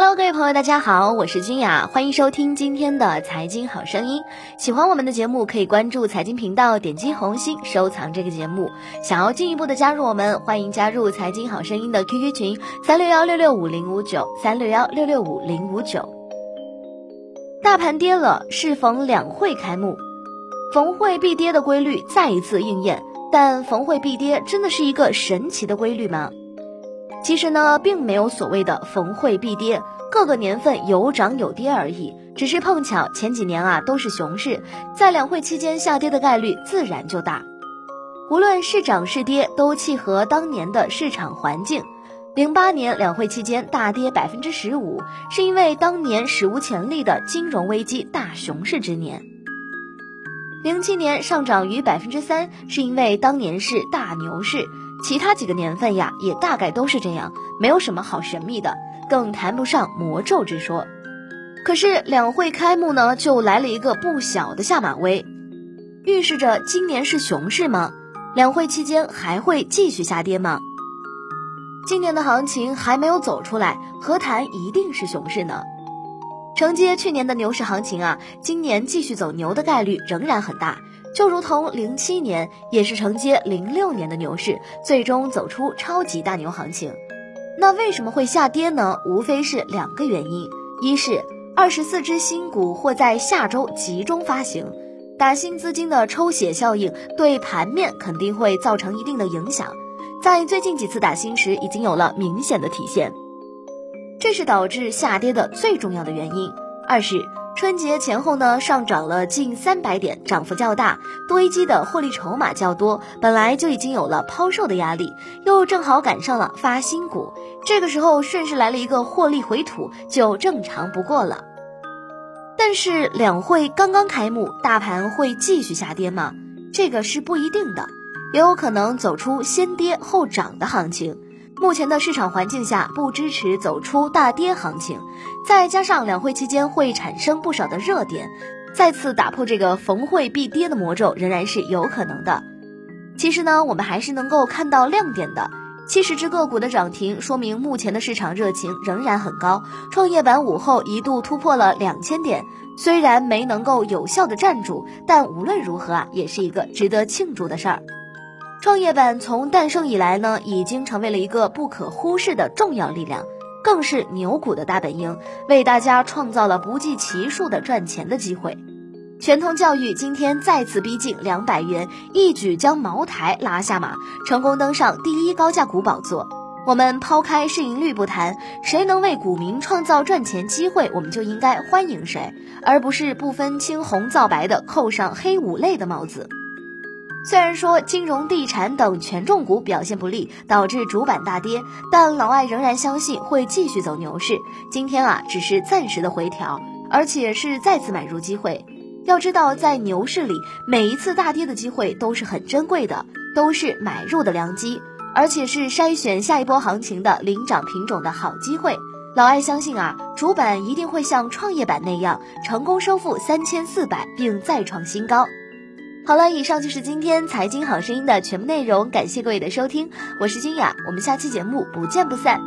Hello，各位朋友，大家好，我是君雅，欢迎收听今天的财经好声音。喜欢我们的节目，可以关注财经频道，点击红心收藏这个节目。想要进一步的加入我们，欢迎加入财经好声音的 QQ 群三六幺六六五零五九三六幺六六五零五九。大盘跌了，适逢两会开幕，逢会必跌的规律再一次应验。但逢会必跌真的是一个神奇的规律吗？其实呢，并没有所谓的逢会必跌，各个年份有涨有跌而已。只是碰巧前几年啊都是熊市，在两会期间下跌的概率自然就大。无论是涨是跌，都契合当年的市场环境。零八年两会期间大跌百分之十五，是因为当年史无前例的金融危机大熊市之年。零七年上涨逾百分之三，是因为当年是大牛市。其他几个年份呀，也大概都是这样，没有什么好神秘的，更谈不上魔咒之说。可是两会开幕呢，就来了一个不小的下马威，预示着今年是熊市吗？两会期间还会继续下跌吗？今年的行情还没有走出来，何谈一定是熊市呢？承接去年的牛市行情啊，今年继续走牛的概率仍然很大。就如同零七年也是承接零六年的牛市，最终走出超级大牛行情。那为什么会下跌呢？无非是两个原因：一是二十四只新股或在下周集中发行，打新资金的抽血效应对盘面肯定会造成一定的影响，在最近几次打新时已经有了明显的体现，这是导致下跌的最重要的原因。二是。春节前后呢，上涨了近三百点，涨幅较大，堆积的获利筹码较多，本来就已经有了抛售的压力，又正好赶上了发新股，这个时候顺势来了一个获利回吐，就正常不过了。但是两会刚刚开幕，大盘会继续下跌吗？这个是不一定的，也有可能走出先跌后涨的行情。目前的市场环境下不支持走出大跌行情，再加上两会期间会产生不少的热点，再次打破这个逢会必跌的魔咒仍然是有可能的。其实呢，我们还是能够看到亮点的。七十只个股的涨停，说明目前的市场热情仍然很高。创业板午后一度突破了两千点，虽然没能够有效的站住，但无论如何啊，也是一个值得庆祝的事儿。创业板从诞生以来呢，已经成为了一个不可忽视的重要力量，更是牛股的大本营，为大家创造了不计其数的赚钱的机会。全通教育今天再次逼近两百元，一举将茅台拉下马，成功登上第一高价股宝座。我们抛开市盈率不谈，谁能为股民创造赚钱机会，我们就应该欢迎谁，而不是不分青红皂白的扣上黑五类的帽子。虽然说金融、地产等权重股表现不利，导致主板大跌，但老艾仍然相信会继续走牛市。今天啊，只是暂时的回调，而且是再次买入机会。要知道，在牛市里，每一次大跌的机会都是很珍贵的，都是买入的良机，而且是筛选下一波行情的领涨品种的好机会。老艾相信啊，主板一定会像创业板那样，成功收复三千四百，并再创新高。好了，以上就是今天财经好声音的全部内容，感谢各位的收听，我是君雅，我们下期节目不见不散。